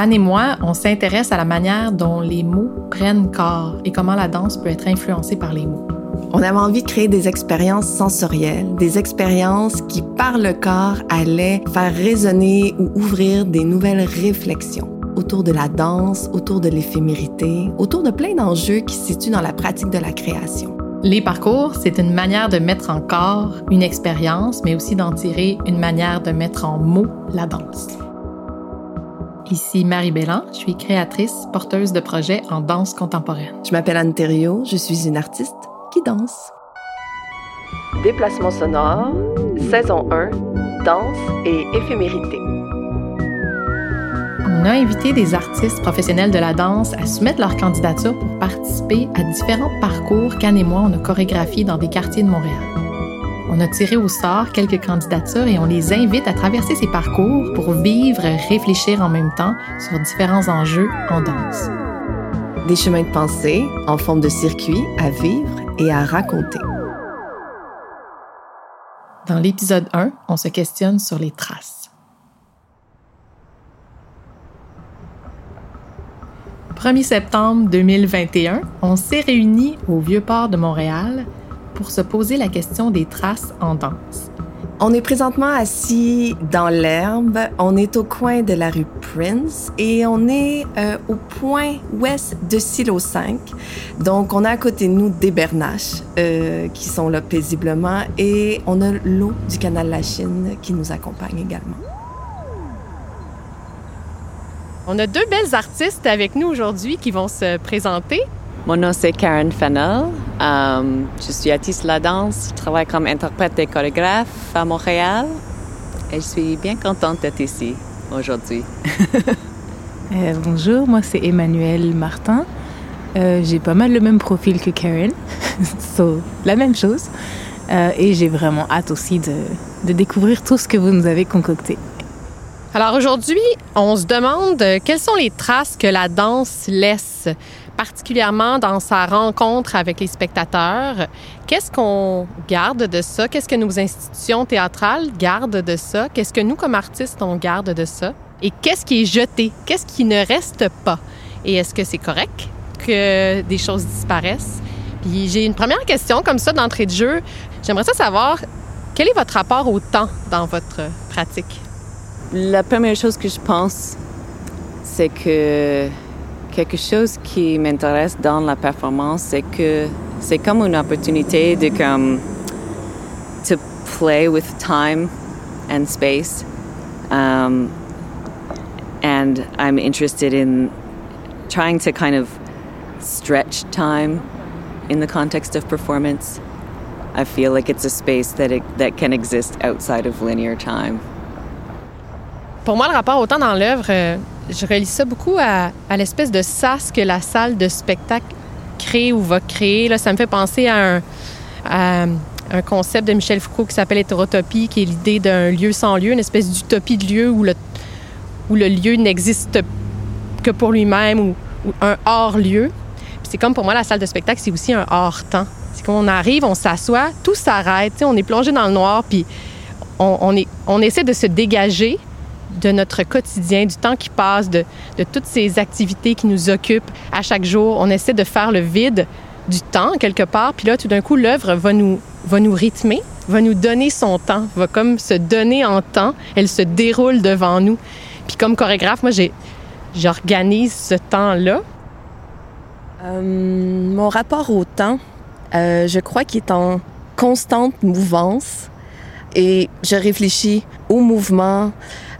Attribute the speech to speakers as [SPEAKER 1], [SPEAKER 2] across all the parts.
[SPEAKER 1] Anne et moi, on s'intéresse à la manière dont les mots prennent corps et comment la danse peut être influencée par les mots.
[SPEAKER 2] On avait envie de créer des expériences sensorielles, des expériences qui, par le corps, allaient faire résonner ou ouvrir des nouvelles réflexions autour de la danse, autour de l'éphémérité, autour de plein d'enjeux qui se situent dans la pratique de la création.
[SPEAKER 1] Les parcours, c'est une manière de mettre en corps une expérience, mais aussi d'en tirer une manière de mettre en mots la danse. Ici Marie Bellan, je suis créatrice, porteuse de projets en danse contemporaine.
[SPEAKER 2] Je m'appelle Anne Thériault, je suis une artiste qui danse. Déplacement sonore, saison 1, danse et éphémérité.
[SPEAKER 1] On a invité des artistes professionnels de la danse à soumettre leur candidature pour participer à différents parcours qu'Anne et moi, on a chorégraphiés dans des quartiers de Montréal. On a tiré au sort quelques candidatures et on les invite à traverser ces parcours pour vivre et réfléchir en même temps sur différents enjeux en danse.
[SPEAKER 2] Des chemins de pensée en forme de circuit à vivre et à raconter.
[SPEAKER 1] Dans l'épisode 1, on se questionne sur les traces. 1er septembre 2021, on s'est réunis au Vieux-Port de Montréal pour se poser la question des traces en danse.
[SPEAKER 2] On est présentement assis dans l'herbe. On est au coin de la rue Prince et on est euh, au point ouest de Silo 5. Donc, on a à côté de nous des bernaches euh, qui sont là paisiblement et on a l'eau du canal La Chine qui nous accompagne également.
[SPEAKER 1] On a deux belles artistes avec nous aujourd'hui qui vont se présenter.
[SPEAKER 3] Mon nom c'est Karen Fennell. Um, je suis artiste de la danse, je travaille comme interprète et chorégraphe à Montréal et je suis bien contente d'être ici aujourd'hui.
[SPEAKER 4] euh, bonjour, moi c'est Emmanuel Martin. Euh, j'ai pas mal le même profil que Karen, so, la même chose. Euh, et j'ai vraiment hâte aussi de, de découvrir tout ce que vous nous avez concocté.
[SPEAKER 1] Alors aujourd'hui, on se demande quelles sont les traces que la danse laisse particulièrement dans sa rencontre avec les spectateurs. Qu'est-ce qu'on garde de ça? Qu'est-ce que nos institutions théâtrales gardent de ça? Qu'est-ce que nous, comme artistes, on garde de ça? Et qu'est-ce qui est jeté? Qu'est-ce qui ne reste pas? Et est-ce que c'est correct que des choses disparaissent? Puis j'ai une première question comme ça d'entrée de jeu. J'aimerais ça savoir, quel est votre rapport au temps dans votre pratique?
[SPEAKER 3] La première chose que je pense, c'est que quelque chose qui m'intéresse dans la performance, c'est que c'est comme une opportunité de comme to play with time and space. Um, and I'm interested in trying to kind of stretch time in the context of performance. I feel like it's a space that it, that can exist outside of linear time.
[SPEAKER 1] Pour moi, le rapport au temps dans l'œuvre, euh, je relis ça beaucoup à, l'espèce de sas que la salle de spectacle crée ou va créer. Là, ça me fait penser à un, un concept de Michel Foucault qui s'appelle hétérotopie, qui est l'idée d'un lieu sans lieu, une espèce d'utopie de lieu où le, où le lieu n'existe que pour lui-même ou, un hors-lieu. C'est comme pour moi, la salle de spectacle, c'est aussi un hors-temps. C'est qu'on arrive, on s'assoit, tout s'arrête, on est plongé dans le noir, puis on, est, on essaie de se dégager de notre quotidien, du temps qui passe, de, toutes ces activités qui nous occupent à chaque jour. On essaie de faire le vide du temps quelque part. Puis là, tout d'un coup, l'œuvre va nous, va nous rythmer, va nous donner son temps, va comme se donner en temps. Elle se déroule devant nous. Puis comme chorégraphe, moi, j'organise ce temps-là.
[SPEAKER 2] Euh, mon rapport au temps, euh, je crois qu'il est en constante mouvance et je réfléchis au mouvement,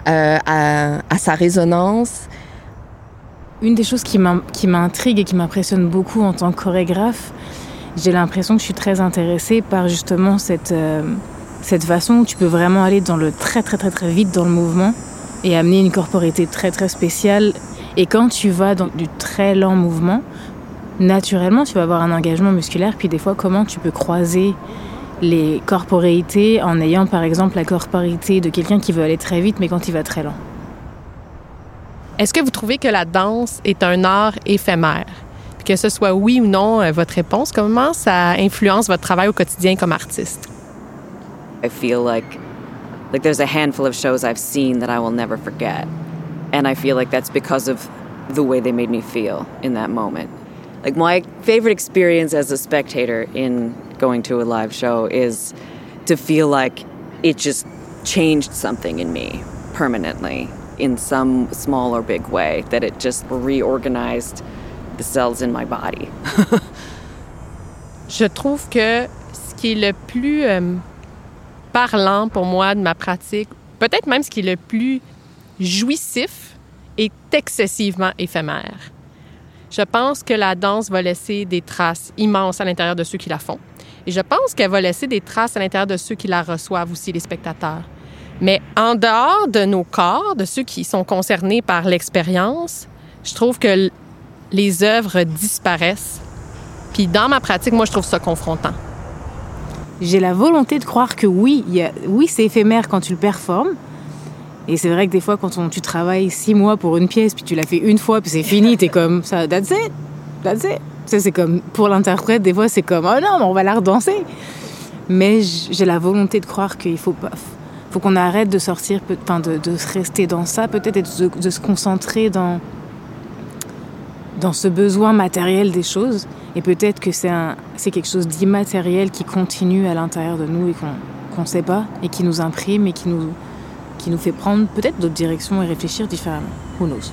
[SPEAKER 2] euh, à, sa résonance.
[SPEAKER 4] Une des choses qui m'intrigue et qui m'impressionne beaucoup en tant que chorégraphe, j'ai l'impression que je suis très intéressée par justement cette, euh, façon où tu peux vraiment aller dans le très très très très vite dans le mouvement et amener une corporité très très spéciale. Et quand tu vas dans du très lent mouvement, naturellement tu vas avoir un engagement musculaire, puis des fois comment tu peux croiser les corporéités en ayant par exemple la corporité de quelqu'un qui veut aller très vite mais quand il va très lent.
[SPEAKER 1] Est-ce que vous trouvez que la danse est un art éphémère? que ce soit oui ou non euh, votre réponse, comment ça influence votre travail au quotidien comme artiste?
[SPEAKER 3] I feel like like there's a handful of shows I've seen that I will never forget. And I feel like that's because of the way they made me feel in that moment. Like my favorite experience as a spectator in going to a live show is to feel like it just changed something in me permanently in some small or big way, that it just reorganized the cells in my body.
[SPEAKER 1] Je trouve que ce qui est le plus euh, parlant pour moi de ma pratique, peut-être même ce qui est le plus jouissif, est excessivement éphémère. Je pense que la danse va laisser des traces immenses à l'intérieur de ceux qui la font. Et je pense qu'elle va laisser des traces à l'intérieur de ceux qui la reçoivent aussi, les spectateurs. Mais en dehors de nos corps, de ceux qui sont concernés par l'expérience, je trouve que les œuvres disparaissent. Puis dans ma pratique, moi, je trouve ça confrontant.
[SPEAKER 4] J'ai la volonté de croire que oui, oui, c'est éphémère quand tu le performes. Et c'est vrai que des fois, quand tu travailles six mois pour une pièce, puis tu l'as fait une fois, puis c'est fini, t'es comme ça, that's it, that's it. Ça, c'est comme, pour l'interprète, des fois, c'est comme, oh non, on va la redanser. Mais j'ai la volonté de croire qu'il faut pas, faut qu'on arrête de sortir, de, rester dans ça, peut-être, et de, se concentrer dans, dans ce besoin matériel des choses. Et peut-être que c'est quelque chose d'immatériel qui continue à l'intérieur de nous et qu'on ne sait pas, et qui nous imprime et qui nous, qui nous fait prendre peut-être d'autres directions et réfléchir différemment. Who knows?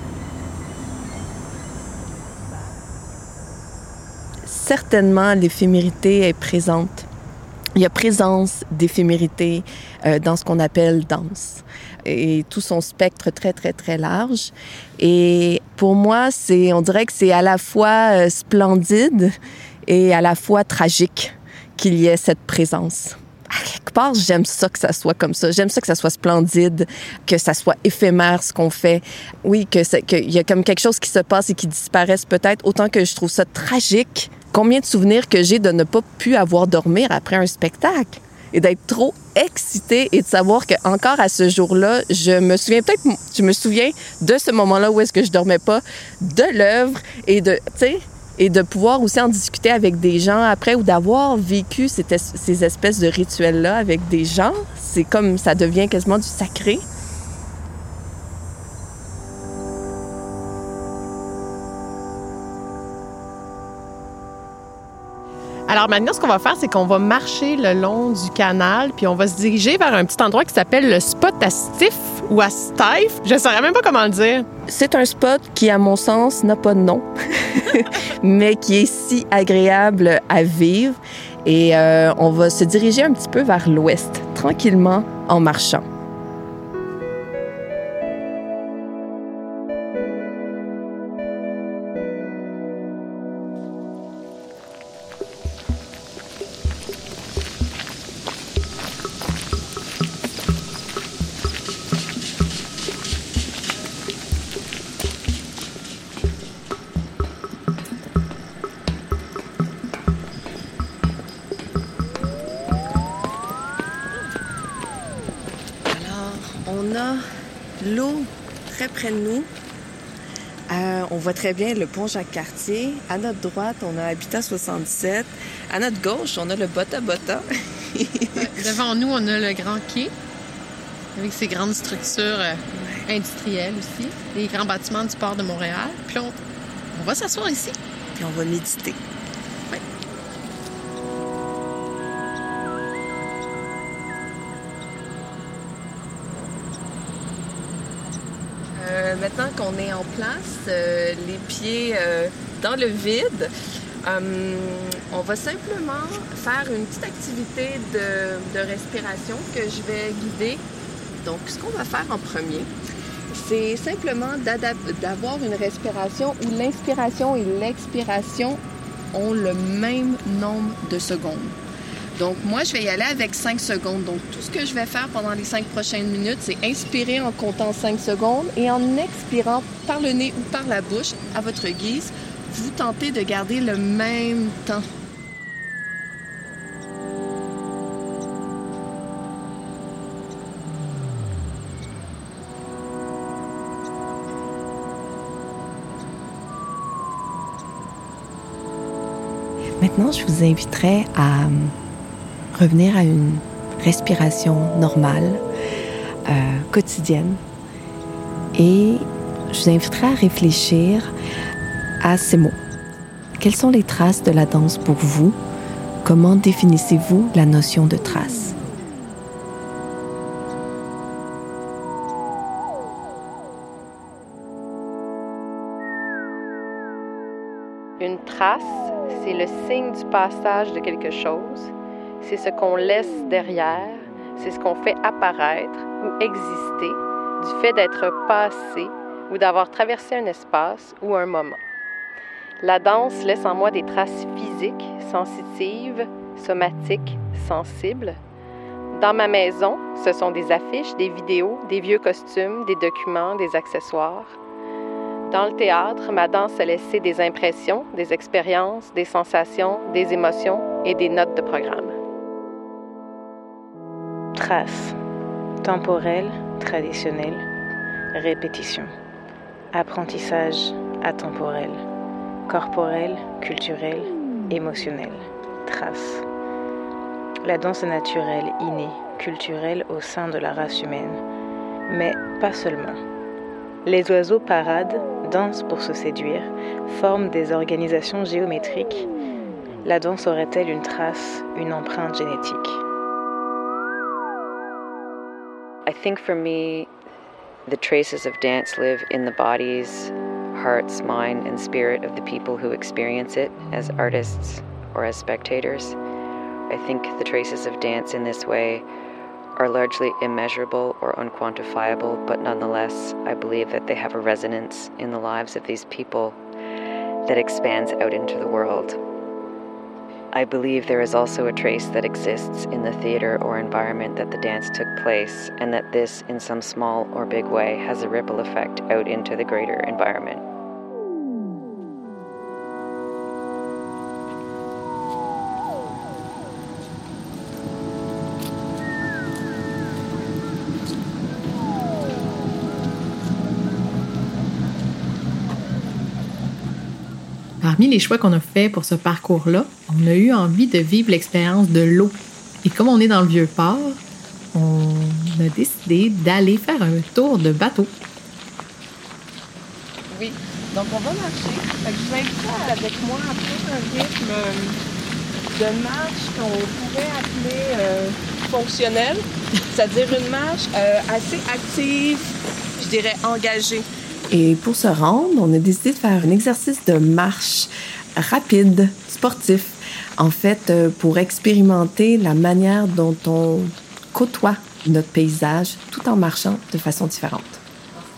[SPEAKER 2] Certainement, l'éphémérité est présente. Il y a présence d'éphémérité euh, dans ce qu'on appelle danse et tout son spectre très très très large. Et pour moi, c'est, on dirait que c'est à la fois euh, splendide et à la fois tragique qu'il y ait cette présence à quelque part, j'aime ça que ça soit comme ça. J'aime ça que ça soit splendide, que ça soit éphémère ce qu'on fait. Oui, que qu'il y a comme quelque chose qui se passe et qui disparaisse peut-être, autant que je trouve ça tragique. Combien de souvenirs que j'ai de ne pas pu avoir dormir après un spectacle et d'être trop excitée et de savoir que encore à ce jour-là, je me souviens peut-être, je me souviens de ce moment-là où est-ce que je dormais pas, de l'œuvre et de, tu sais, et de pouvoir aussi en discuter avec des gens après ou d'avoir vécu ces espèces de rituels-là avec des gens, c'est comme ça devient quasiment du sacré.
[SPEAKER 1] Alors maintenant, ce qu'on va faire, c'est qu'on va marcher le long du canal, puis on va se diriger vers un petit endroit qui s'appelle le spot à Stiff ou à Stife. Je ne saurais même pas comment le dire.
[SPEAKER 2] C'est un spot qui, à mon sens, n'a pas de nom, mais qui est si agréable à vivre. Et euh, on va se diriger un petit peu vers l'ouest, tranquillement, en marchant. Voit très bien le pont Jacques-Cartier. À notre droite, on a Habitat 67. À notre gauche, on a le Bota Bota.
[SPEAKER 1] devant nous, on a le Grand Quai, avec ses grandes structures euh, industrielles aussi, les grands bâtiments du port de Montréal. Puis on, on va s'asseoir ici.
[SPEAKER 2] Puis on va méditer. En place, euh, les pieds euh, dans le vide, euh, on va simplement faire une petite activité de, respiration que je vais guider. Donc, ce qu'on va faire en premier, c'est simplement d'avoir une respiration où l'inspiration et l'expiration ont le même nombre de secondes. Donc, moi, je vais y aller avec 5 secondes. Donc, tout ce que je vais faire pendant les 5 prochaines minutes, c'est inspirer en comptant 5 secondes et en expirant par le nez ou par la bouche, à votre guise, vous tentez de garder le même temps. Maintenant, je vous inviterai à revenir à une respiration normale, euh, quotidienne, et je vous inviterai à réfléchir à ces mots. Quelles sont les traces de la danse pour vous? Comment définissez-vous la notion de trace?
[SPEAKER 1] Une trace, c'est le signe du passage de quelque chose. C'est ce qu'on laisse derrière, c'est ce qu'on fait apparaître ou exister du fait d'être passé ou d'avoir traversé un espace ou un moment. La danse laisse en moi des traces physiques, sensitives, somatiques, sensibles. Dans ma maison, ce sont des affiches, des vidéos, des vieux costumes, des documents, des accessoires. Dans le théâtre, ma danse a laissé des impressions, des expériences, des sensations, des émotions et des notes de programme.
[SPEAKER 4] Trace. Temporelle, traditionnelle, répétition. Apprentissage atemporel. Corporel, culturel, émotionnel. Trace. La danse est naturelle, innée, culturelle au sein de la race humaine. Mais pas seulement. Les oiseaux paradent, dansent pour se séduire, forment des organisations géométriques. La danse aurait-elle une trace, une empreinte génétique?
[SPEAKER 3] I think for me, the traces of dance live in the bodies, hearts, mind, and spirit of the people who experience it as artists or as spectators. I think the traces of dance in this way are largely immeasurable or unquantifiable, but nonetheless, I believe that they have a resonance in the lives of these people that expands out into the world. I believe there is also a trace that exists in the theater or environment that the dance took place, and that this, in some small or big way, has a ripple effect out into the greater environment.
[SPEAKER 1] Parmi les choix qu'on a fait pour ce parcours-là, on a eu envie de vivre l'expérience de l'eau. Et comme on est dans le vieux port, on a décidé d'aller faire un tour de bateau.
[SPEAKER 2] Oui, donc on va marcher. Je invite avec moi à prendre un rythme euh, de marche qu'on pourrait appeler euh, fonctionnel, c'est-à-dire une marche euh, assez active, je dirais engagée. Et pour se rendre, on a décidé de faire un exercice de marche rapide, sportif, en fait, euh, pour expérimenter la manière dont on côtoie notre paysage tout en marchant de façon différente.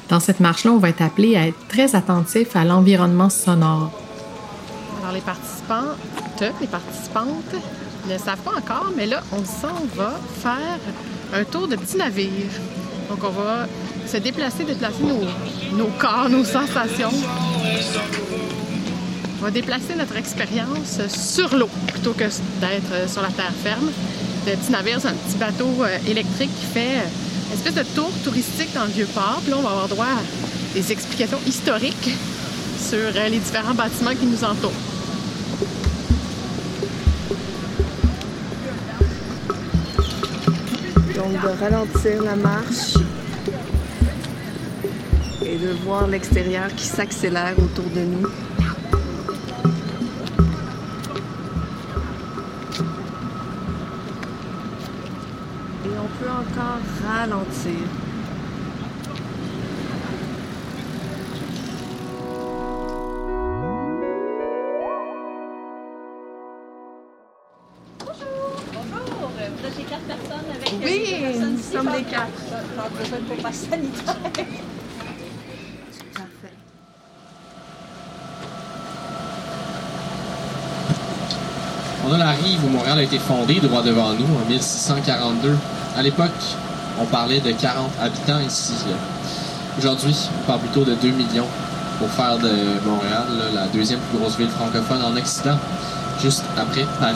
[SPEAKER 1] Dans cette marche-là, on va être appelé à être très attentif à l'environnement sonore. Alors, les participants, les participantes, ne savent pas encore, mais là, on s'en va faire un tour de petit navire. Donc, on va se déplacer, déplacer nos, nos corps, nos sensations. On va déplacer notre expérience sur l'eau plutôt que d'être sur la terre ferme. Le petit navire, c'est un petit bateau euh, électrique qui fait une espèce de tour touristique dans le vieux port. Puis là, on va avoir droit à des explications historiques sur euh, les différents bâtiments qui nous entourent.
[SPEAKER 2] Donc, de ralentir la marche et de voir l'extérieur qui s'accélère autour de nous. Et on peut encore ralentir.
[SPEAKER 5] Été fondée, droit devant nous, en 1642. À l'époque, on parlait de 40 habitants ici. Aujourd'hui, on parle plutôt de 2 millions pour faire de Montréal la deuxième plus grosse ville francophone en Occident, juste après Paris.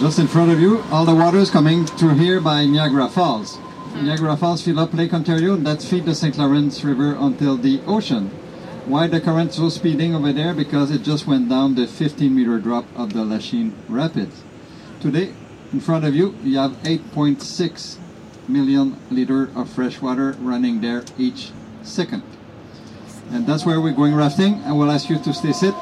[SPEAKER 6] Just in front of you, all the water is coming through here by Niagara Falls. Mm-hmm. Niagara Falls fill up Lake Ontario, that feed the St. Lawrence River until the ocean. Why the current so speeding over there? Because it just went down the 15 meter drop of the Lachine Rapids. Today, in front of you, you have 8.6 million liter of fresh water running there each second. And that's where we're going rafting. I will ask you to stay sit.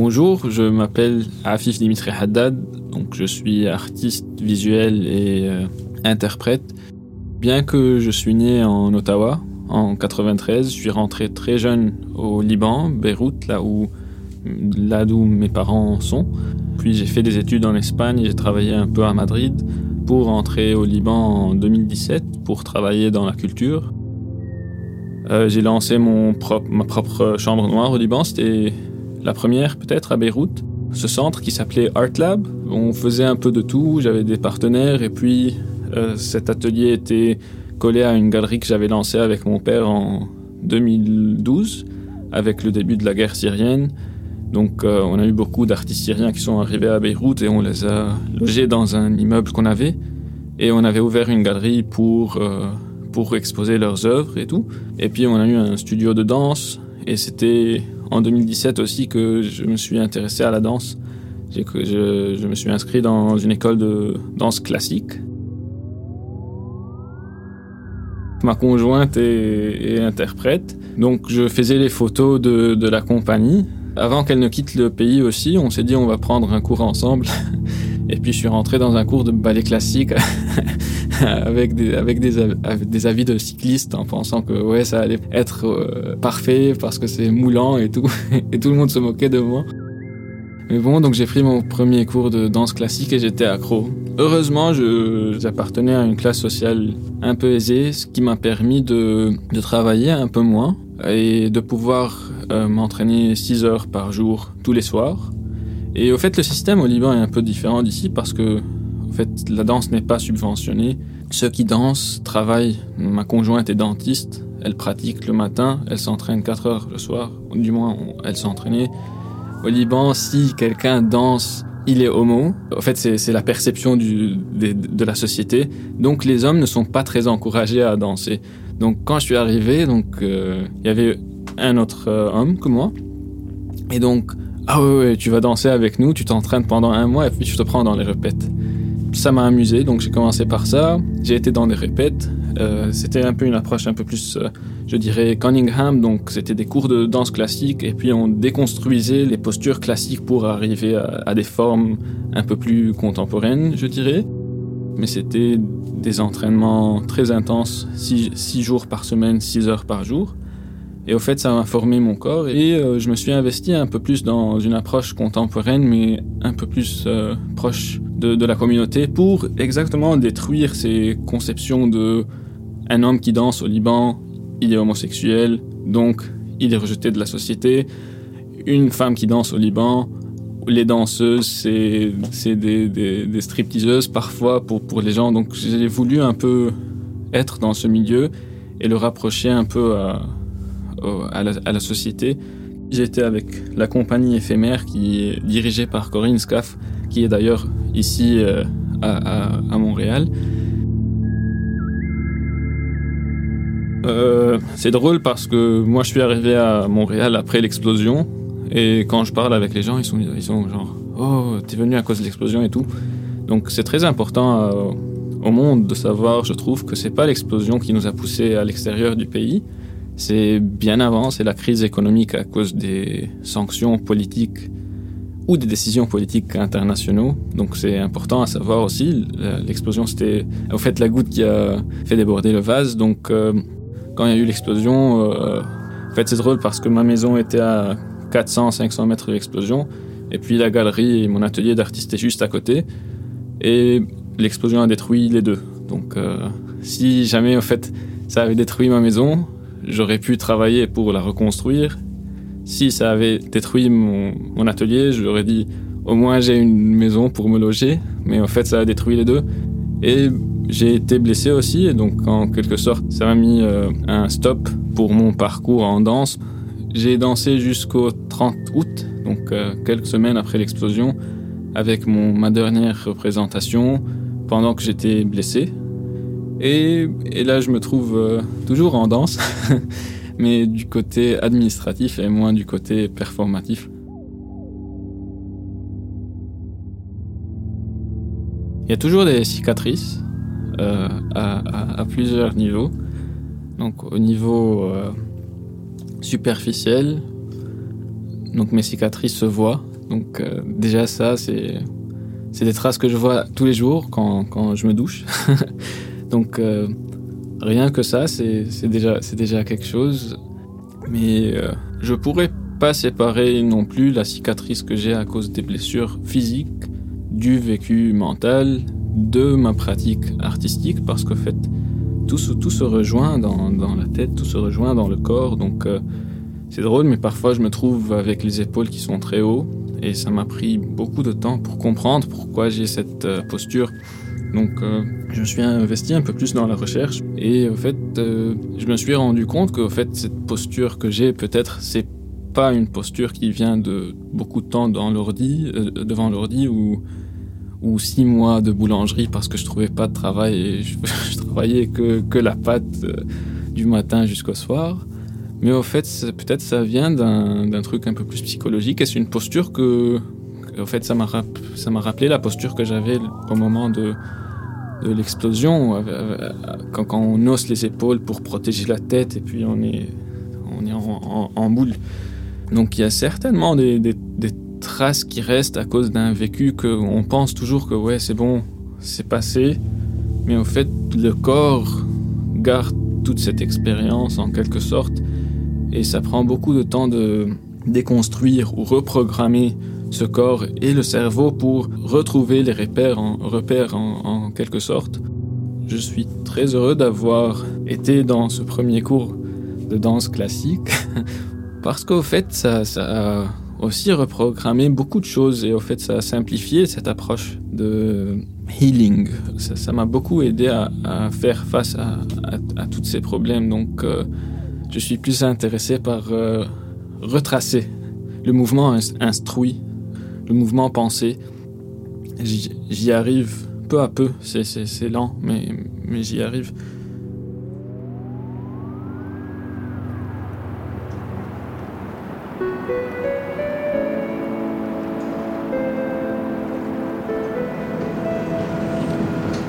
[SPEAKER 7] Bonjour, je m'appelle Afif Dimitri Haddad, donc je suis artiste visuel et euh, interprète. Bien que je suis né en Ottawa en 93, je suis rentré très jeune au Liban, Beyrouth, là où là d'où mes parents sont. Puis j'ai fait des études en Espagne, j'ai travaillé un peu à Madrid pour rentrer au Liban en 2017 pour travailler dans la culture. Euh, j'ai lancé mon propre, ma propre chambre noire au Liban, c'était la première peut-être à Beyrouth. Ce centre qui s'appelait Art Lab, on faisait un peu de tout, j'avais des partenaires et puis euh, cet atelier était collé à une galerie que j'avais lancée avec mon père en 2012 avec le début de la guerre syrienne. Donc euh, on a eu beaucoup d'artistes syriens qui sont arrivés à Beyrouth et on les a logés dans un immeuble qu'on avait et on avait ouvert une galerie pour euh, pour exposer leurs œuvres et tout. Et puis on a eu un studio de danse et c'était en 2017 aussi que je me suis intéressé à la danse. Je, je me suis inscrit dans une école de danse classique. Ma conjointe est, interprète, donc je faisais les photos de, de la compagnie. Avant qu'elle ne quitte le pays aussi, on s'est dit on va prendre un cours ensemble. Et puis je suis rentré dans un cours de ballet classique avec, des, avec, des, des avis de cyclistes en pensant que ouais ça allait être euh, parfait parce que c'est moulant et tout. et tout le monde se moquait de moi. Mais bon, donc j'ai pris mon premier cours de danse classique et j'étais accro. Heureusement, j'appartenais à une classe sociale un peu aisée, ce qui m'a permis de, de, travailler un peu moins et de pouvoir euh, m'entraîner 6 heures par jour tous les soirs. Et au fait, le système au Liban est un peu différent d'ici parce que en fait, la danse n'est pas subventionnée. Ceux qui dansent travaillent. Ma conjointe est dentiste. Elle pratique le matin. Elle s'entraîne 4 heures le soir. Du moins, elle s'entraînait. Au Liban, si quelqu'un danse, il est homo. En fait, c'est la perception de, la société. Donc, les hommes ne sont pas très encouragés à danser. Donc, quand je suis arrivé, donc euh, il y avait un autre euh, homme que moi. Et donc, ah ouais, ouais, tu vas danser avec nous, tu t'entraînes pendant un mois et puis je te prends dans les répètes. Ça m'a amusé, donc j'ai commencé par ça. J'ai été dans des répètes. Euh, c'était un peu une approche un peu plus, euh, je dirais, Cunningham. Donc c'était des cours de danse classique et puis on déconstruisait les postures classiques pour arriver à, des formes un peu plus contemporaines, je dirais. Mais c'était des entraînements très intenses, 6 jours par semaine, 6 heures par jour. Et au fait, ça m'a formé mon corps et euh, je me suis investi un peu plus dans une approche contemporaine, mais un peu plus proche de, la communauté pour exactement détruire ces conceptions de un homme qui danse au Liban, il est homosexuel, donc il est rejeté de la société. Une femme qui danse au Liban, les danseuses, c'est des, des, stripteaseuses parfois pour, pour les gens. Donc j'ai voulu un peu être dans ce milieu et le rapprocher un peu à à la, à la société. J'étais avec la compagnie éphémère qui est dirigée par Corinne Scaff, qui est d'ailleurs ici euh, à, Montréal. Euh, c'est drôle parce que moi je suis arrivé à Montréal après l'explosion. Et quand je parle avec les gens ils sont, ils sont genre oh t'es venu à cause de l'explosion et tout donc c'est très important euh, au monde de savoir je trouve que c'est pas l'explosion qui nous a poussé à l'extérieur du pays. C'est bien avant, c'est la crise économique à cause des sanctions politiques ou des décisions politiques internationaux. Donc c'est important à savoir aussi. L'explosion, c'était au fait la goutte qui a fait déborder le vase. Donc euh, quand il y a eu l'explosion, euh, en fait c'est drôle parce que ma maison était à 400-500 mètres de l'explosion. Et puis la galerie et mon atelier d'artiste est juste à côté. Et l'explosion a détruit les deux. Donc euh, si jamais en fait ça avait détruit ma maison, j'aurais pu travailler pour la reconstruire. Si ça avait détruit mon, atelier, je leur ai dit au moins j'ai une maison pour me loger. Mais en fait ça a détruit les deux. Et j'ai été blessé aussi, et donc en quelque sorte, ça m'a mis euh, un stop pour mon parcours en danse. J'ai dansé jusqu'au 30 août, donc euh, quelques semaines après l'explosion, avec mon, ma dernière représentation pendant que j'étais blessé. Et, et, là, je me trouve euh, toujours en danse, mais du côté administratif et moins du côté performatif. Il y a toujours des cicatrices, euh, à, à, plusieurs niveaux. Donc au niveau euh, superficiel, donc mes cicatrices se voient. Donc euh, déjà ça, c'est des traces que je vois tous les jours quand, quand je me douche. donc rien que ça, c'est déjà quelque chose. Mais je pourrais pas séparer non plus la cicatrice que j'ai à cause des blessures physiques du vécu mental de ma pratique artistique parce qu'en fait, tout tout se rejoint dans, dans, la tête, tout se rejoint dans le corps. Donc, euh, c'est drôle, mais parfois je me trouve avec les épaules qui sont très hauts et ça m'a pris beaucoup de temps pour comprendre pourquoi j'ai cette euh, posture. Donc, euh, je me suis investi un peu plus dans la recherche et en fait, je me suis rendu compte que fait, cette posture que j'ai, peut-être, c'est pas une posture qui vient de beaucoup de temps dans l'ordi, devant l'ordi ou ou six mois de boulangerie parce que je trouvais pas de travail et je, travaillais que, que la pâte euh, du matin jusqu'au soir. Mais au fait, peut-être ça vient d'un truc un peu plus psychologique et c'est une posture que, au fait, ça m'a m'a rappelé la posture que j'avais au moment de, de l'explosion, euh, euh, quand, quand, on hausse les épaules pour protéger la tête et puis on est, on est en, boule. Donc il y a certainement des, des, traces qui restent à cause d'un vécu que on pense toujours que ouais c'est bon, c'est passé, mais au fait le corps garde toute cette expérience en quelque sorte et ça prend beaucoup de temps de déconstruire ou reprogrammer ce corps et le cerveau pour retrouver les repères en, repères en, quelque sorte. Je suis très heureux d'avoir été dans ce premier cours de danse classique parce qu'au fait ça, ça aussi reprogrammer beaucoup de choses et au fait ça a simplifié cette approche de healing. Ça m'a beaucoup aidé à, faire face à, tous ces problèmes. Donc euh, je suis plus intéressé par euh, retracer le mouvement instruit, le mouvement pensé. J'y arrive peu à peu, c'est lent, mais, j'y arrive.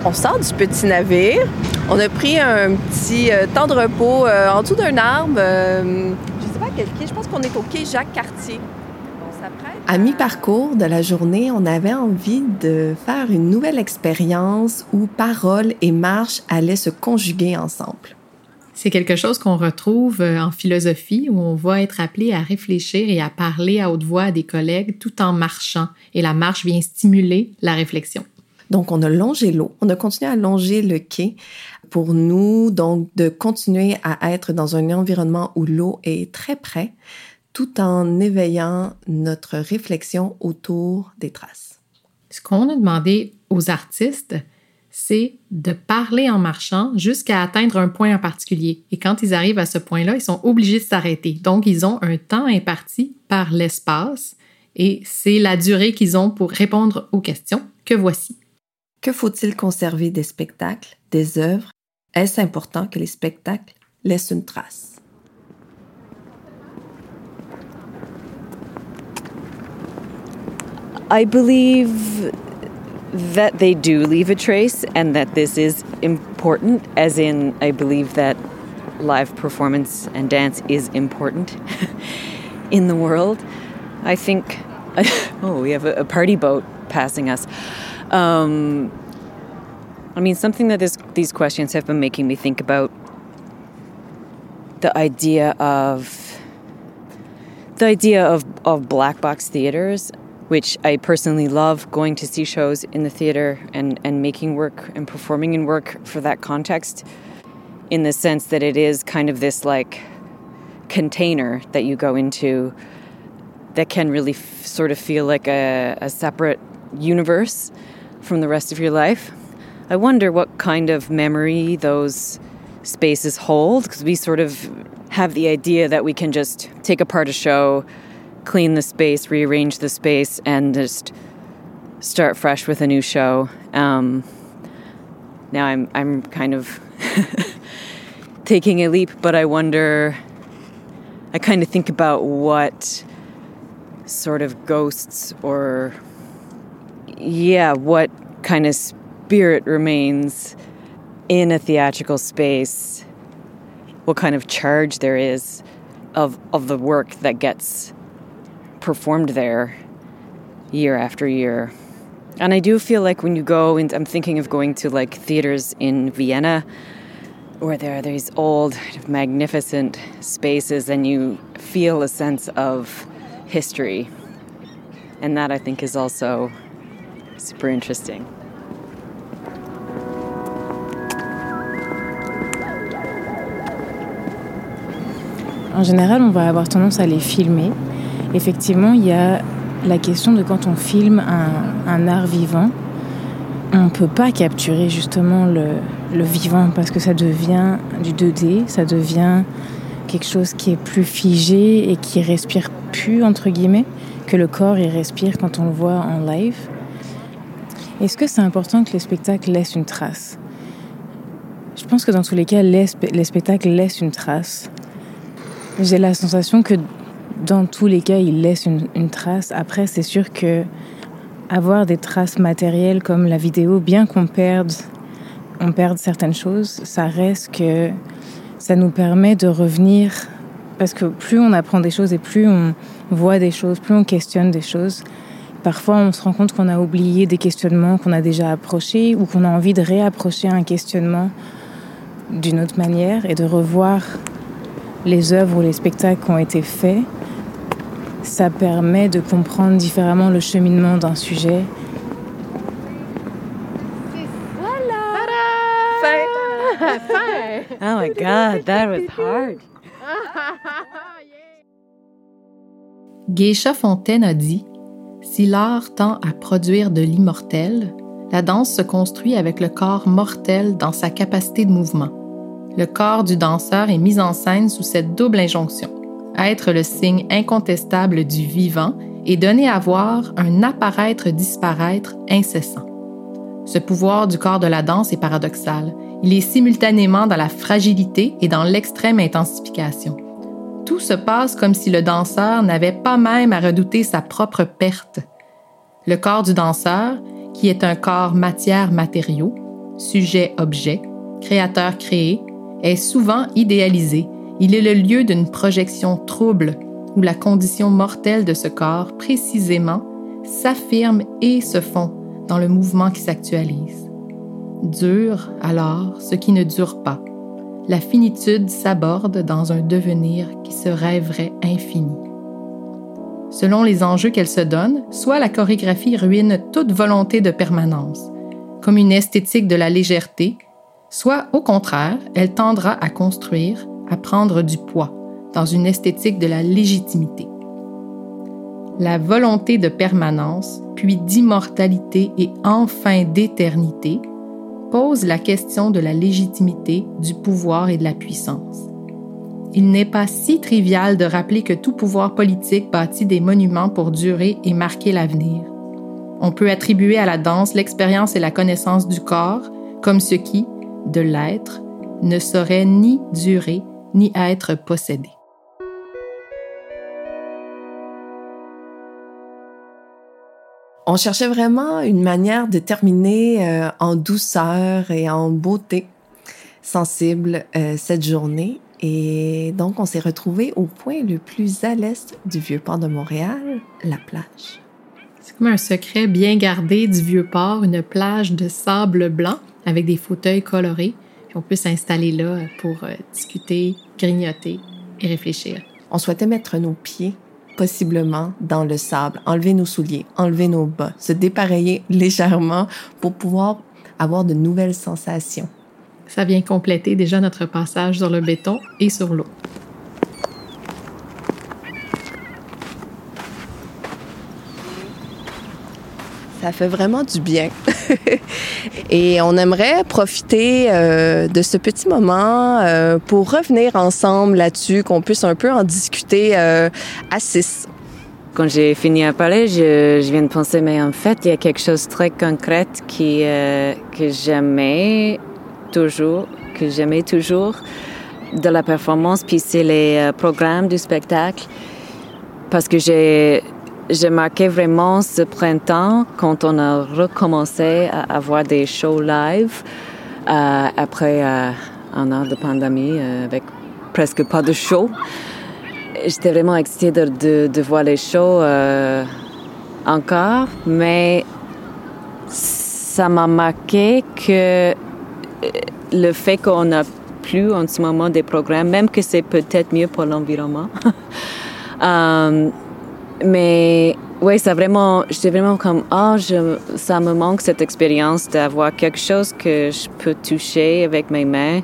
[SPEAKER 2] on sort du petit navire. On a pris un petit euh, temps de repos euh, en dessous d'un arbre. Euh, je ne sais pas à quel quai. Je pense qu'on est au quai Jacques-Cartier. À mi-parcours de la journée, on avait envie de faire une nouvelle expérience où parole et marche allaient se conjuguer ensemble.
[SPEAKER 1] C'est quelque chose qu'on retrouve en philosophie où on va être appelé à réfléchir et à parler à haute voix à des collègues tout en marchant. Et la marche vient stimuler la réflexion.
[SPEAKER 2] Donc, on a longé l'eau, on a continué à longer le quai pour nous, donc, de continuer à être dans un environnement où l'eau est très près, tout en éveillant notre réflexion autour des traces.
[SPEAKER 1] Ce qu'on a demandé aux artistes, c'est de parler en marchant jusqu'à atteindre un point en particulier. Et quand ils arrivent à ce point-là, ils sont obligés de s'arrêter. Donc, ils ont un temps imparti par l'espace et c'est la durée qu'ils ont pour répondre aux questions que voici.
[SPEAKER 2] Que faut-il conserver des spectacles, des œuvres? Est-ce important que les spectacles laissent une trace?
[SPEAKER 3] I believe that they do leave a trace and that this is important, as in, I believe that live performance and dance is important in the world. I think, oh, we have a, party boat passing us. Um, I mean, something that this, these questions have been making me think about the idea of the idea of, of black box theaters, which I personally love going to see shows in the theater and, and making work and performing in work for that context, in the sense that it is kind of this like container that you go into that can really f- sort of feel like a, a separate universe from the rest of your life. I wonder what kind of memory those spaces hold because we sort of have the idea that we can just take apart a show, clean the space, rearrange the space, and just start fresh with a new show. Um, now I'm I'm kind of taking a leap, but I wonder. I kind of think about what sort of ghosts or yeah, what kind of spirit remains in a theatrical space, what kind of charge there is of of the work that gets performed there year after year. And I do feel like when you go and I'm thinking of going to like theaters in Vienna where there are these old magnificent spaces and you feel a sense of history. And that I think is also super interesting.
[SPEAKER 4] En général, on va avoir tendance à les filmer. Effectivement, il y a la question de quand on filme un, art vivant, on ne peut pas capturer justement le, vivant parce que ça devient du 2D, ça devient quelque chose qui est plus figé et qui respire plus, entre guillemets, que le corps il respire quand on le voit en live. Est-ce que c'est important que les spectacles laissent une trace? Je pense que dans tous les cas, les spectacles laissent une trace. J'ai la sensation que dans tous les cas, ils laissent une, une trace. Après, c'est sûr que avoir des traces matérielles comme la vidéo, bien qu'on perde, on perde certaines choses, ça reste que ça nous permet de revenir parce que plus on apprend des choses et plus on voit des choses, plus on questionne des choses, parfois on se rend compte qu'on a oublié des questionnements qu'on a déjà approchés ou qu'on a envie de réapprocher un questionnement d'une autre manière et de revoir les œuvres ou les spectacles qui ont été faits ça permet de comprendre différemment le cheminement d'un sujet.
[SPEAKER 1] Voilà! Fin!
[SPEAKER 3] Oh my god, that was hard.
[SPEAKER 8] Geisha Fontaine a dit Si l'art tend à produire de l'immortel, la danse se construit avec le corps mortel dans sa capacité de mouvement. Le corps du danseur est mis en scène sous cette double injonction être le signe incontestable du vivant et donner à voir un apparaître-disparaître incessant. Ce pouvoir du corps de la danse est paradoxal. Il est simultanément dans la fragilité et dans l'extrême intensification. Tout se passe comme si le danseur n'avait pas même à redouter sa propre perte. Le corps du danseur, qui est un corps matière-matériau, sujet-objet, créateur-créé, est souvent idéalisé il est le lieu d'une projection trouble où la condition mortelle de ce corps, précisément, s'affirme et se fond dans le mouvement qui s'actualise. Dure, alors, ce qui ne dure pas. La finitude s'aborde dans un devenir qui se rêverait infini. Selon les enjeux qu'elle se donne, soit la chorégraphie ruine toute volonté de permanence, comme une esthétique de la légèreté, soit au contraire, elle tendra à construire, à prendre du poids dans une esthétique de la légitimité. La volonté de permanence, puis d'immortalité et enfin d'éternité pose la question de la légitimité, du pouvoir et de la puissance. Il n'est pas si trivial de rappeler que tout pouvoir politique bâtit des monuments pour durer et marquer l'avenir. On peut attribuer à la danse l'expérience et la connaissance du corps comme ce qui, de l'être, ne saurait ni durer ni à être possédé.
[SPEAKER 2] On cherchait vraiment une manière de terminer euh, en douceur et en beauté sensible euh, cette journée. Et donc, on s'est retrouvé au point le plus à l'est du vieux port de Montréal, la plage.
[SPEAKER 8] C'est comme un secret bien gardé du vieux port, une plage de sable blanc avec des fauteuils colorés. Puis on peut s'installer là pour euh, discuter, grignoter et réfléchir.
[SPEAKER 2] On souhaitait mettre nos pieds possiblement dans le sable, enlever nos souliers, enlever nos bas, se dépareiller légèrement pour pouvoir avoir de nouvelles sensations.
[SPEAKER 8] Ça vient compléter déjà notre passage sur le béton et sur l'eau.
[SPEAKER 2] Ça fait vraiment du bien. Et on aimerait profiter euh, de ce petit moment euh, pour revenir ensemble là-dessus, qu'on puisse un peu en discuter euh, à six.
[SPEAKER 3] Quand j'ai fini à parler, je, viens de penser, mais en fait, il y a quelque chose de très concret qui, que j'aimais toujours, que j'aimais toujours de la performance, puis c'est les programmes du spectacle. Parce que j'ai j'ai marqué vraiment ce printemps quand on a recommencé à avoir des shows live euh, après euh, un an de pandémie euh, avec presque pas de show. J'étais vraiment excitée de, voir les shows encore, mais ça m'a marqué que le fait qu'on n'a plus en ce moment des programmes, même que c'est peut-être mieux pour l'environnement. mais oui, ça vraiment, j'étais vraiment comme, ah, ça me manque cette expérience d'avoir quelque chose que je peux toucher avec mes mains.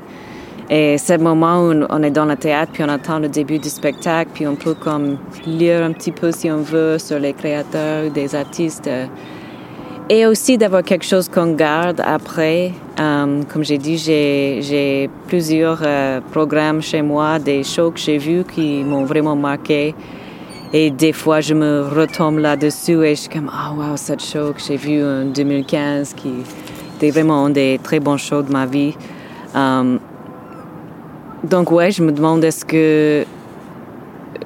[SPEAKER 3] Et c'est le moment où on est dans le théâtre, puis on attend le début du spectacle, puis on peut comme lire un petit peu si on veut sur les créateurs, des artistes. Et aussi d'avoir quelque chose qu'on garde après. Um, comme j'ai dit, j'ai plusieurs uh, programmes chez moi, des shows que j'ai vus qui m'ont vraiment marqué. Et des fois, je me retombe là-dessus et je suis comme, ah, oh, wow, cette show que j'ai vue en 2015 qui était vraiment un des très bons shows de ma vie. Um, donc, ouais, je me demande est-ce que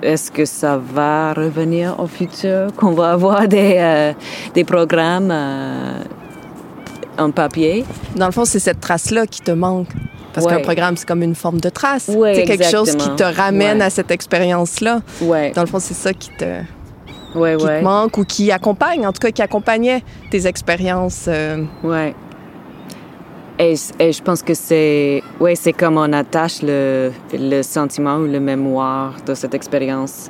[SPEAKER 3] est-ce que ça va revenir au futur, qu'on va avoir des, euh, des programmes euh, en papier?
[SPEAKER 2] Dans le fond, c'est cette trace-là qui te manque. Parce
[SPEAKER 3] ouais.
[SPEAKER 2] qu'un programme, c'est comme une forme de trace.
[SPEAKER 3] Ouais,
[SPEAKER 2] c'est quelque chose qui te ramène
[SPEAKER 3] ouais.
[SPEAKER 2] à cette expérience-là. Dans le fond, c'est ça qui te,
[SPEAKER 3] ouais,
[SPEAKER 2] qui te manque ou qui accompagne, en tout cas, qui accompagnait tes expériences. Euh...
[SPEAKER 3] Ouais. Et, et, je pense que c'est ouais, c'est comme on attache le, le sentiment ou le mémoire de cette expérience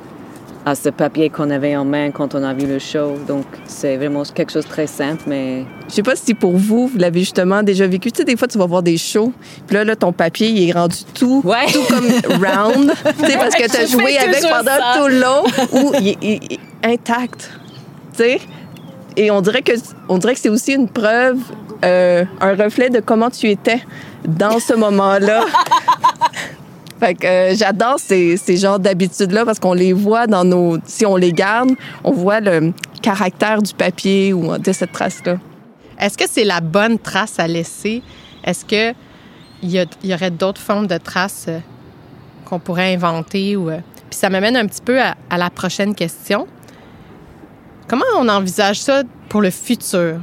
[SPEAKER 3] à ce papier qu'on avait en main quand on a vu le show. Donc, c'est vraiment quelque chose de très simple, mais...
[SPEAKER 2] Je sais pas si pour vous, vous l'avez justement déjà vécu. Tu sais, des fois, tu vas voir des shows, puis là, là ton papier, il est rendu tout,
[SPEAKER 3] ouais.
[SPEAKER 2] tout comme round, tu sais, parce que tu as joué avec pendant ça. tout le long, ou il, il, il est intact, tu sais. Et on dirait que, on dirait que c'est aussi une preuve, euh, un reflet de comment tu étais dans ce moment-là. Fait que euh, j'adore ces, ces genres d'habitudes-là parce qu'on les voit dans nos. Si on les garde, on voit le caractère du papier ou de cette trace-là.
[SPEAKER 1] Est-ce que c'est la bonne trace à laisser? Est-ce qu'il y, y aurait d'autres formes de traces euh, qu'on pourrait inventer? Euh... Puis ça m'amène un petit peu à, la prochaine question. Comment on envisage ça pour le futur?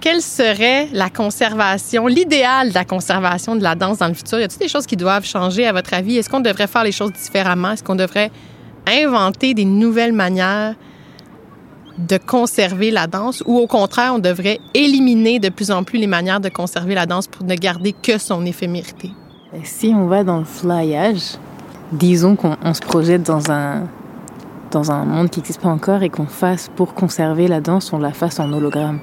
[SPEAKER 1] Quelle serait la conservation, l'idéal de la conservation de la danse dans le futur? Y a-t-il des choses qui doivent changer à votre avis? Est-ce qu'on devrait faire les choses différemment? Est-ce qu'on devrait inventer des nouvelles manières de conserver la danse? Ou au contraire, on devrait éliminer de plus en plus les manières de conserver la danse pour ne garder que son éphémérité?
[SPEAKER 4] Si on va dans le flyage, disons qu'on se projette dans un, dans un monde qui n'existe pas encore et qu'on fasse pour conserver la danse, on la fasse en hologramme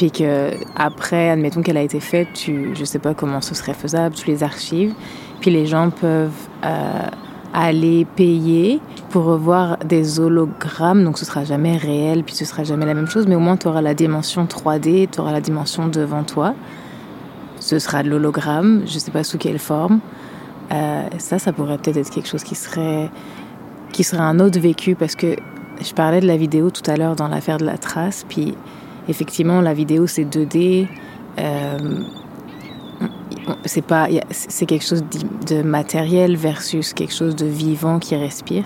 [SPEAKER 4] puis que après, admettons qu'elle a été faite, tu, je sais pas comment ce serait faisable, tu les archives, puis les gens peuvent euh, aller payer pour revoir des hologrammes, donc ce sera jamais réel, puis ce sera jamais la même chose, mais au moins tu auras la dimension 3D, tu auras la dimension devant toi. Ce sera de l'hologramme, je sais pas sous quelle forme. Euh, ça, ça pourrait peut-être être quelque chose qui serait, qui serait un autre vécu, parce que je parlais de la vidéo tout à l'heure dans l'affaire de la trace, puis effectivement la vidéo c'est 2D euh, c'est pas c'est quelque chose de matériel versus quelque chose de vivant qui respire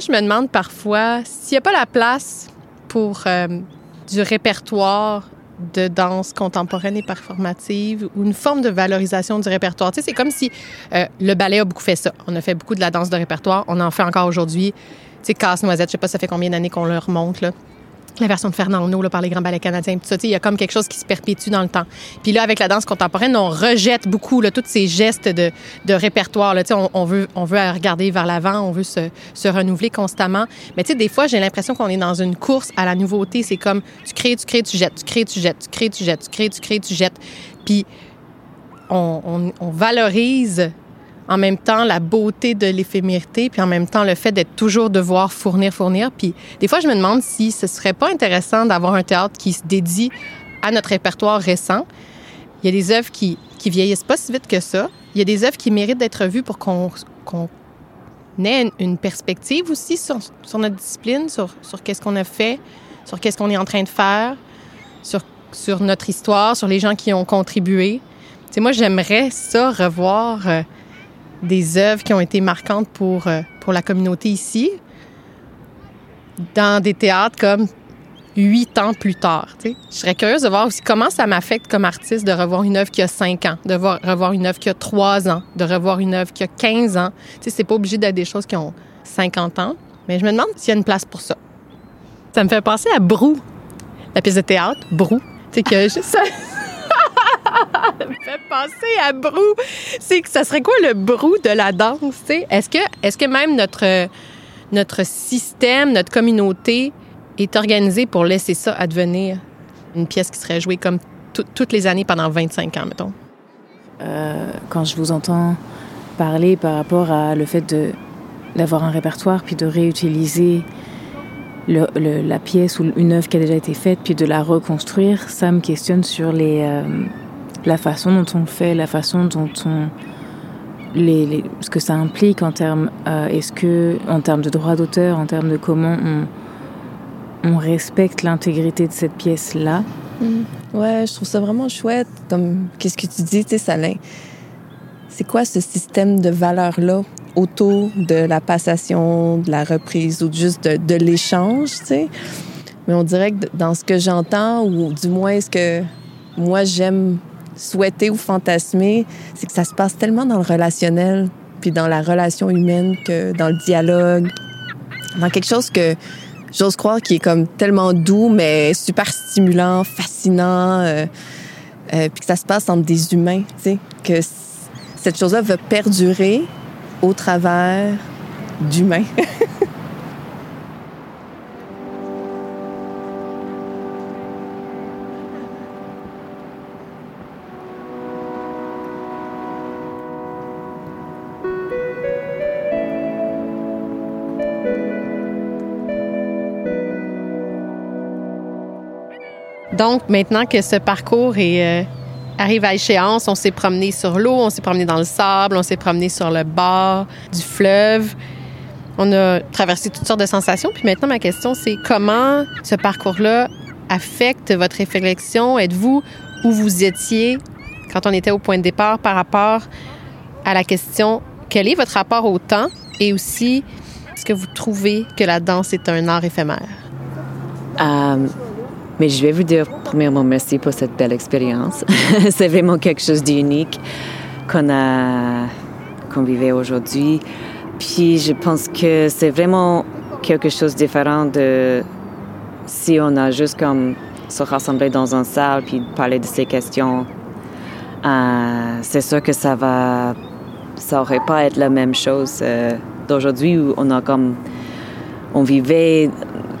[SPEAKER 1] je me demande parfois s'il n'y a pas la place pour euh, du répertoire de danse contemporaine et performative ou une forme de valorisation du répertoire. Tu sais, c'est comme si euh, le ballet a beaucoup fait ça. On a fait beaucoup de la danse de répertoire. On en fait encore aujourd'hui. Tu sais, Casse-Noisette, je sais pas ça fait combien d'années qu'on le remonte, là la version de Fernando là, par les grands ballets canadiens. Tout ça, il y a comme quelque chose qui se perpétue dans le temps. Puis là, avec la danse contemporaine, on rejette beaucoup là, tous ces gestes de, de répertoire. Là, on, on, veut, on veut regarder vers l'avant, on veut se, se renouveler constamment. Mais tu sais, des fois, j'ai l'impression qu'on est dans une course à la nouveauté. C'est comme tu crées, tu crées, tu jettes, tu crées, tu jettes, tu crées, tu jettes, tu crées, tu crées, tu jettes. Puis on, on, on valorise en même temps la beauté de l'éphémérité, puis en même temps le fait d'être toujours devoir fournir, fournir. Puis des fois, je me demande si ce serait pas intéressant d'avoir un théâtre qui se dédie à notre répertoire récent. Il y a des œuvres qui, qui vieillissent pas si vite que ça. Il y a des œuvres qui méritent d'être vues pour qu'on ait une perspective aussi sur, sur notre discipline, sur, sur qu'est-ce qu'on a fait, sur qu'est-ce qu'on est en train de faire, sur, sur notre histoire, sur les gens qui ont contribué. Tu sais, moi, j'aimerais ça revoir euh, des œuvres qui ont été marquantes pour, euh, pour la communauté ici dans des théâtres comme huit ans plus tard. Je serais curieuse de voir aussi comment ça m'affecte comme artiste de revoir une œuvre qui a cinq ans, de voir, revoir une œuvre qui a trois ans, de revoir une œuvre qui a 15 ans. C'est pas obligé d'être des choses qui ont 50 ans, mais je me demande s'il y a une place pour ça. Ça me fait penser à Brou, la pièce de théâtre, Brou. Tu sais, que juste ça... me fait penser à Brou. C'est que ça serait quoi le Brou de la danse? Est-ce que, est-ce que même notre, notre système, notre communauté est organisée pour laisser ça advenir? Une pièce qui serait jouée comme tout- toutes les années pendant 25 ans, mettons?
[SPEAKER 4] Euh, quand je vous entends parler par rapport à le fait d'avoir un répertoire puis de réutiliser le, le- la pièce ou une œuvre qui a déjà été faite puis de la reconstruire, ça me questionne sur les euh, la façon dont on le fait, la façon dont on les, ce que ça implique en termes euh, est-ce que en termes de droit d'auteur, en termes de comment on on respecte l'intégrité de cette pièce là.
[SPEAKER 2] Ouais, je trouve ça vraiment chouette. Comme, qu'est-ce que tu dis, tu sais, Salin? C'est quoi ce système de valeurs-là autour de la passation, de la reprise ou juste de, de l'échange, tu sais? Mais on dirait que dans ce que j'entends, ou du moins ce que moi j'aime souhaiter ou fantasmer, c'est que ça se passe tellement dans le relationnel, puis dans la relation humaine que dans le dialogue, dans quelque chose que j'ose croire qui est comme tellement doux, mais super stimulant, fascinant, euh, euh, puis que ça se passe entre des humains, tu sais, que cette chose-là va perdurer au travers d'humains.
[SPEAKER 1] Donc, maintenant que ce parcours est, euh, arrive à échéance, on s'est promené sur l'eau, on s'est promené dans le sable, on s'est promené sur le bord du fleuve. On a traversé toutes sortes de sensations. Puis maintenant, ma question, c'est comment ce parcours-là affecte votre réflexion? Êtes-vous où vous étiez quand on était au point de départ par rapport à la question quel est votre rapport au temps? Et aussi est-ce que vous trouvez que la danse est un art éphémère?
[SPEAKER 3] Euh, mais je vais vous dire premièrement merci pour cette belle expérience. c'est vraiment quelque chose d'unique qu'on a qu'on vivait aujourd'hui. Puis je pense que c'est vraiment quelque chose de différent de si on a juste comme se rassembler dans une salle puis parler de ces questions. Euh, c'est sûr que ça va ça aurait pas être la même chose euh, d'aujourd'hui où on a comme on vivait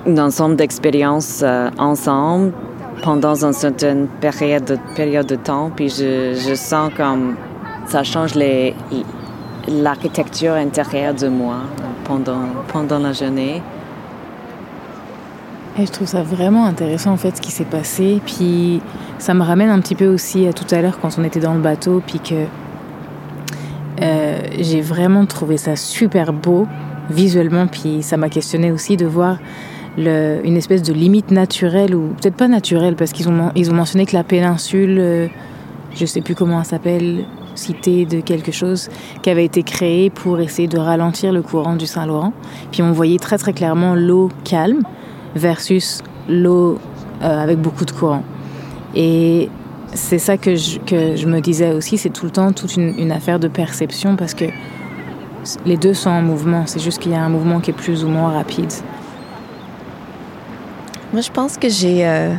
[SPEAKER 3] un ensemble d'expériences euh, ensemble pendant une certaine période de, période de temps. Puis je, je sens comme ça change l'architecture intérieure de moi pendant, pendant la journée.
[SPEAKER 4] Je trouve ça vraiment intéressant en fait ce qui s'est passé. Puis ça me ramène un petit peu aussi à tout à l'heure quand on était dans le bateau, puis que euh, j'ai vraiment trouvé ça super beau visuellement. Puis ça m'a questionné aussi de voir une espèce de limite naturelle ou peut-être pas naturelle parce qu'ils ont ils ont mentionné que la péninsule, euh, je sais plus comment elle s'appelle, cité de quelque chose qui avait été créé pour essayer de ralentir le courant du Saint-Laurent. Puis on voyait très très clairement l'eau calme versus l'eau euh, avec beaucoup de courant. Et c'est ça que je, que je me disais aussi, c'est tout le temps toute une, affaire de perception parce que les deux sont en mouvement, c'est juste qu'il y a un mouvement qui est plus ou moins rapide.
[SPEAKER 2] Moi, je pense que j'ai euh,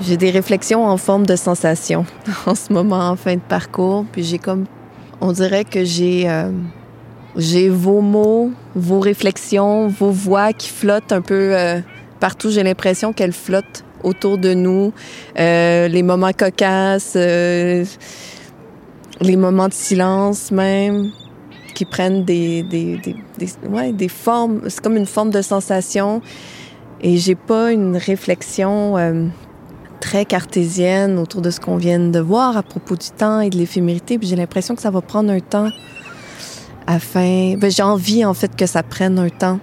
[SPEAKER 2] j'ai des réflexions en forme de sensation en ce moment en fin de parcours. Puis j'ai comme, on dirait que j'ai euh, j'ai vos mots, vos réflexions, vos voix qui flottent un peu euh, partout. J'ai l'impression qu'elles flottent autour de nous. Euh, les moments cocasses, euh, les moments de silence même, qui prennent des, des, des, des, ouais, des formes. C'est comme une forme de sensation. Et j'ai pas une réflexion euh, très cartésienne autour de ce qu'on vient de voir à propos du temps et de l'éphémérité. Puis j'ai l'impression que ça va prendre un temps afin. Ben, j'ai envie en fait que ça prenne un temps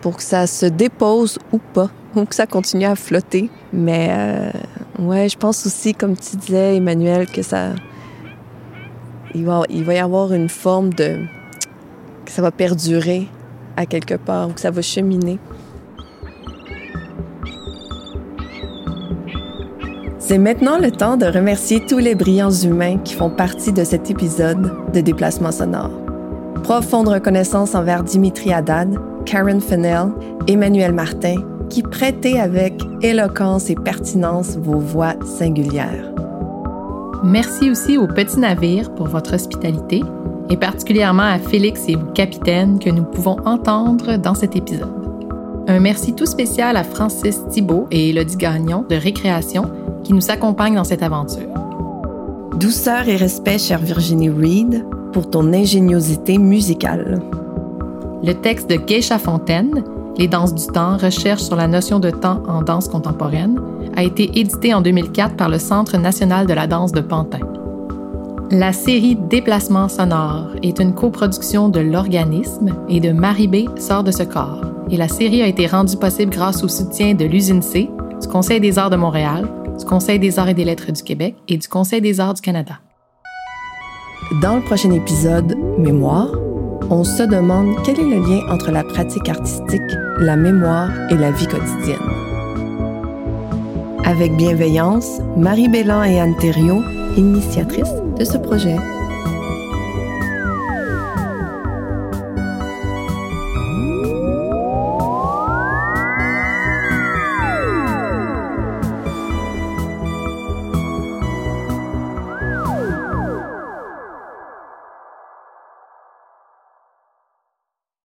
[SPEAKER 2] pour que ça se dépose ou pas, ou que ça continue à flotter. Mais euh, ouais, je pense aussi, comme tu disais, Emmanuel, que ça, il va, il va y avoir une forme de que ça va perdurer à quelque part ou que ça va cheminer. C'est maintenant le temps de remercier tous les brillants humains qui font partie de cet épisode de Déplacement sonore. Profonde reconnaissance envers Dimitri Haddad, Karen Fennell, Emmanuel Martin, qui prêtaient avec éloquence et pertinence vos voix singulières.
[SPEAKER 8] Merci aussi au Petit Navire pour votre hospitalité et particulièrement à Félix et vous, capitaine, que nous pouvons entendre dans cet épisode. Un merci tout spécial à Francis Thibault et Élodie Gagnon de Récréation qui nous accompagnent dans cette aventure.
[SPEAKER 2] Douceur et respect, chère Virginie Reed, pour ton ingéniosité musicale.
[SPEAKER 8] Le texte de Geisha Fontaine, Les danses du temps, recherche sur la notion de temps en danse contemporaine, a été édité en 2004 par le Centre national de la danse de Pantin. La série Déplacements sonores est une coproduction de l'organisme et de Marie B sort de ce corps. Et la série a été rendue possible grâce au soutien de l'usine C, du Conseil des arts de Montréal, du Conseil des arts et des lettres du Québec et du Conseil des arts du Canada.
[SPEAKER 2] Dans le prochain épisode Mémoire, on se demande quel est le lien entre la pratique artistique, la mémoire et la vie quotidienne. Avec bienveillance, Marie Bélan et Anne Thériault, initiatrices de ce projet.